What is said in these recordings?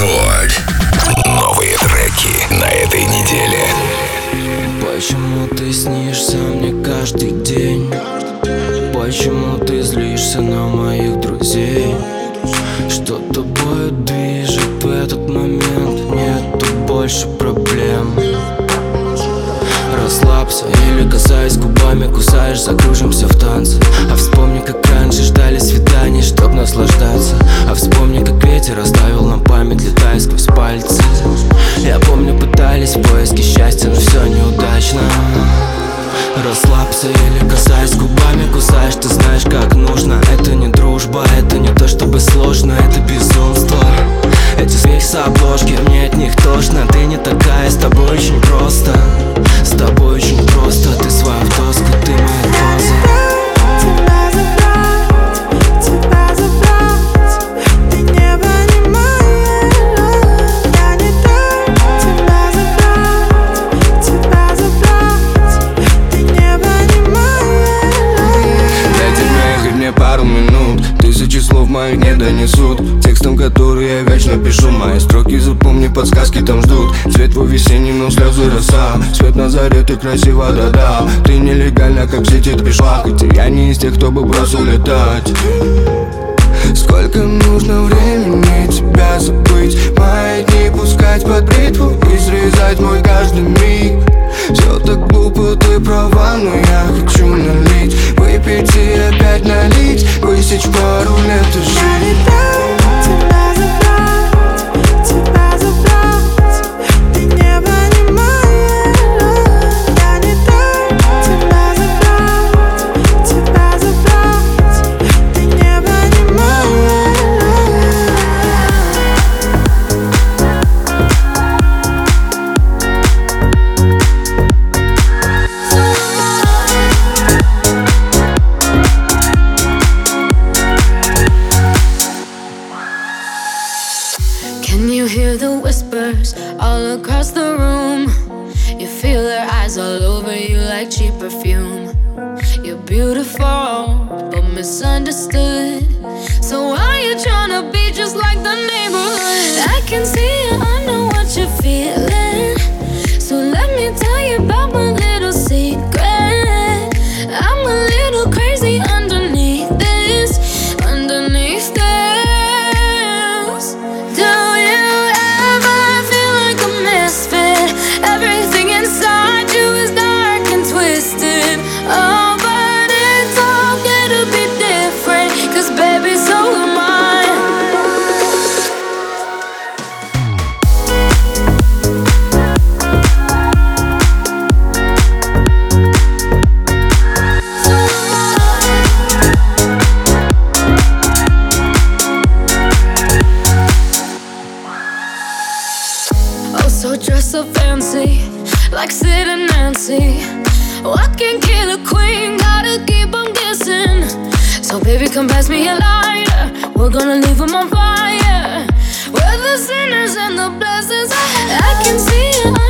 Рекорд. Новые треки на этой неделе. Почему ты снишься мне каждый день? Почему ты злишься на моих друзей? Что тобой движет в этот момент? Нету больше проблем Расслабься. Или касаясь губами Кусаешь, закружимся в танце. А вспомни, как раньше ждали свиданий Чтоб наслаждаться. А вспомни, как ветер оставил нам память Летая сквозь пальцы. Я помню, пытались в поиске счастья Но все неудачно. Расслабься или касаясь губами Кусаешь, ты знаешь, как нужно. Это не дружба, это не то, чтобы сложно. Это смех с обложки, мне от них тошно. Ты не такая, с тобой очень просто. С тобой очень просто. Ты своя в доску, ты моя Моих не донесут. Текстом, который я вечно пишу Мои строки запомни, подсказки там ждут. Цвет твой весенний, но слезы роса. Свет на заре, ты красива, да-да. Ты нелегально, как сети пришла Хотя я не из тех, кто бы бросил летать. Сколько нужно времени тебя забыть? Мои дни пускать под бритву И срезать мой каждый миг Все так глупо, ты права, но я хочу налить. Выпить и опять налить. Высечь пару лет и жить Can you hear the whispers all across the room? You feel their eyes all over you like cheap perfume. You're beautiful, but misunderstood. So why are you trying to be just like the neighborhood? I can see you, I know what you're feeling. Oh, I can kill a queen, gotta keep on guessing. So, baby, come pass me a lighter. We're gonna leave them on fire. We're the sinners and the blessings. I can see it,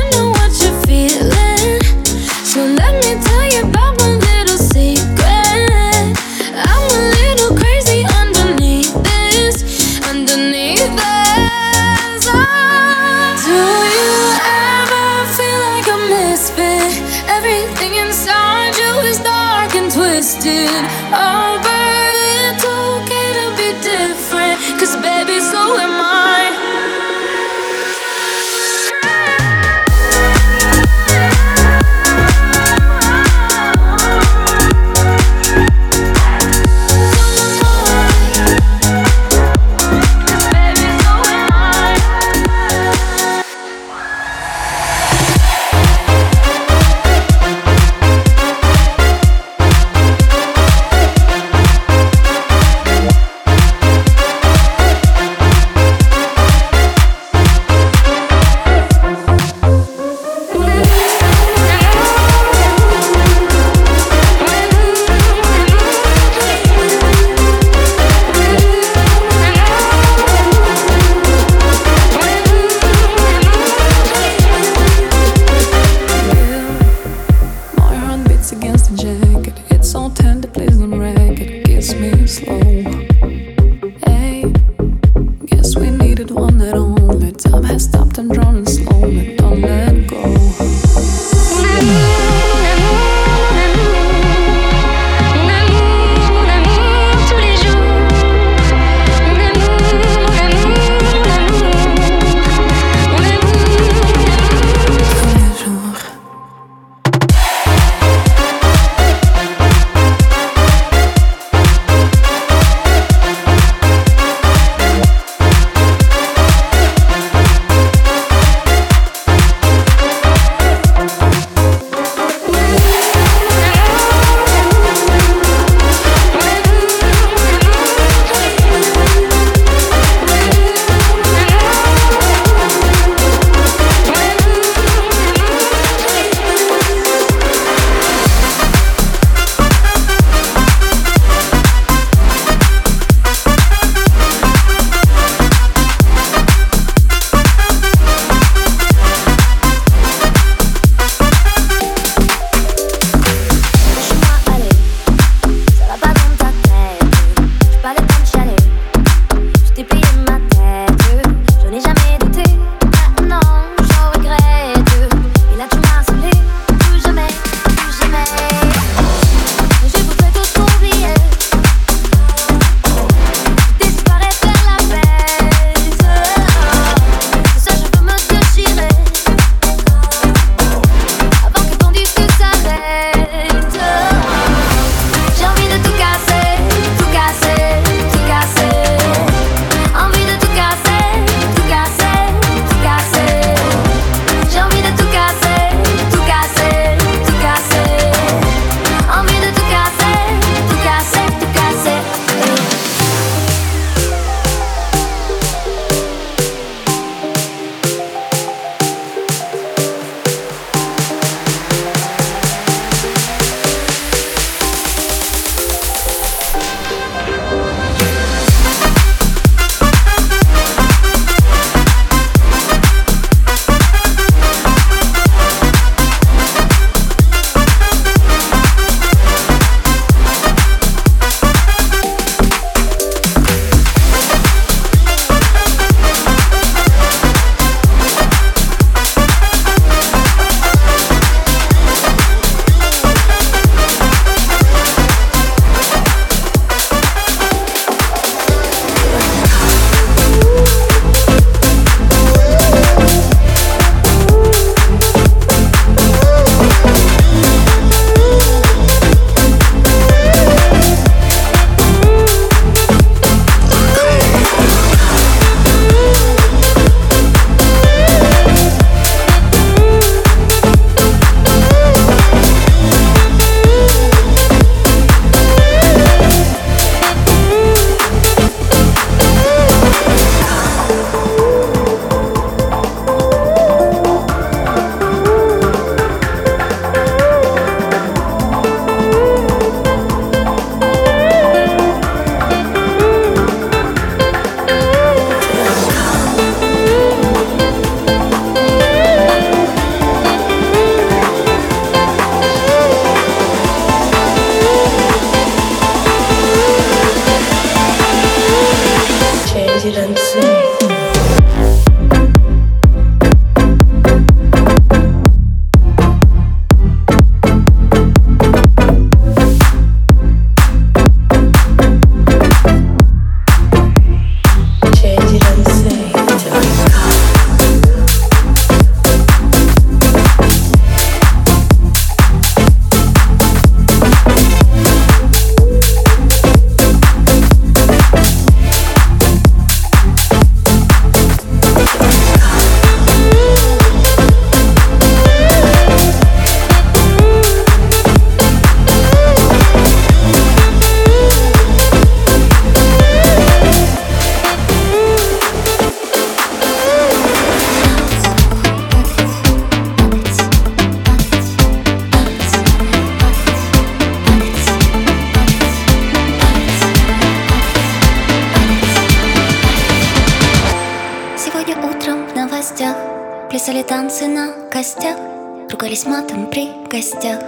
Ругались матом при гостях.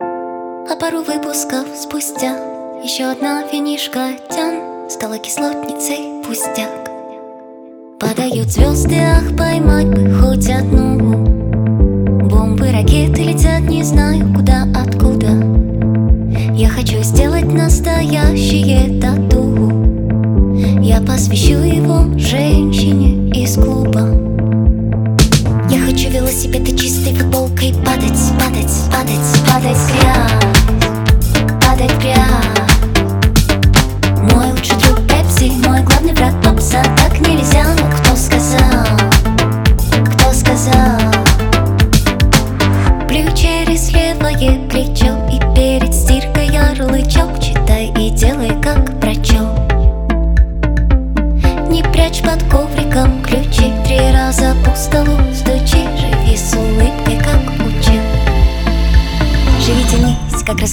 А пару выпусков спустя Еще одна винишка тян Стала кислотницей пустяк. Падают звезды, ах, поймать бы хоть одну. Бомбы, ракеты летят, не знаю куда, откуда. Я хочу сделать настоящее тату. Я посвящу его женщине из клуба велосипед и чистой футболкой падать, падать, падать, падать грязь Падать грязь мой лучший друг Пепси, мой главный враг попса Так нельзя, но кто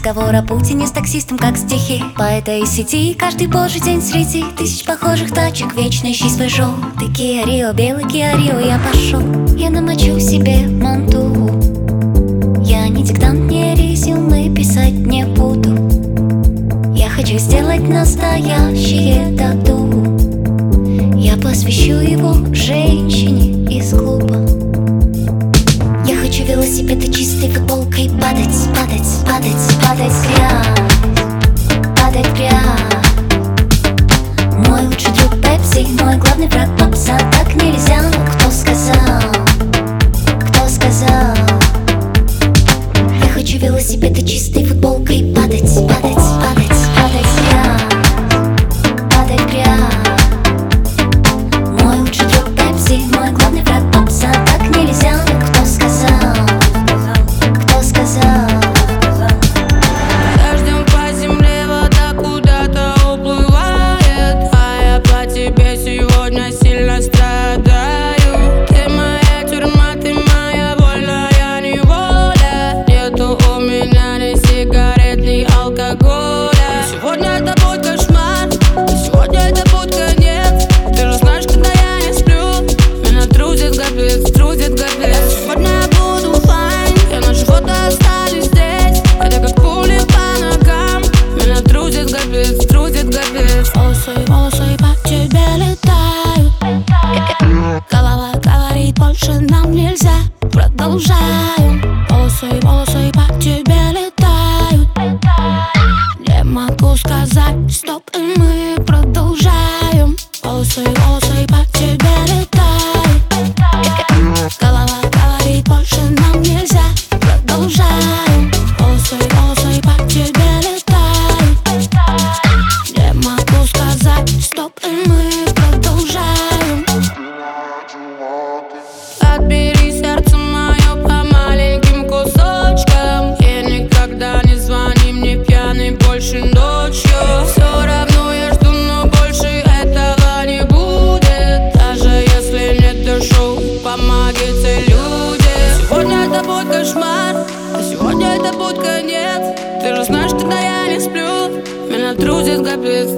разговор о Путине с таксистом, как стихи. По этой сети каждый божий день среди Тысяч похожих тачек, вечно ищи свой желтый Киа Рио, белый Киа Рио, я пошел. Я намочу себе манту. Я не диктант, не резюме писать не буду. Я хочу сделать настоящее тату. Я посвящу его женщине из клуба. Я хочу велосипед и чистой футболкой падать, падать, падать, падать грязь, падать грязь. Мой лучший друг Пепси, мой главный враг попса Так нельзя,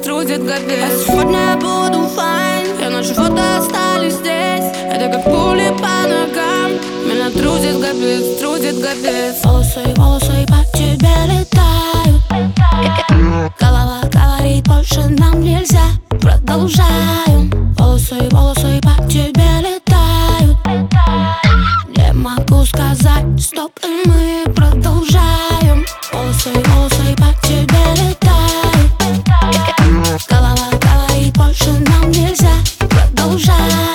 трудит капец. А сегодня я буду файн. Я на живота остались здесь. Это как пули по ногам. Меня трудит капец, трудит капец. Волосы, волосы по тебе летают. Голова говорит, больше нам нельзя. Продолжаем. Волосы, волосы по тебе летают Продолжаем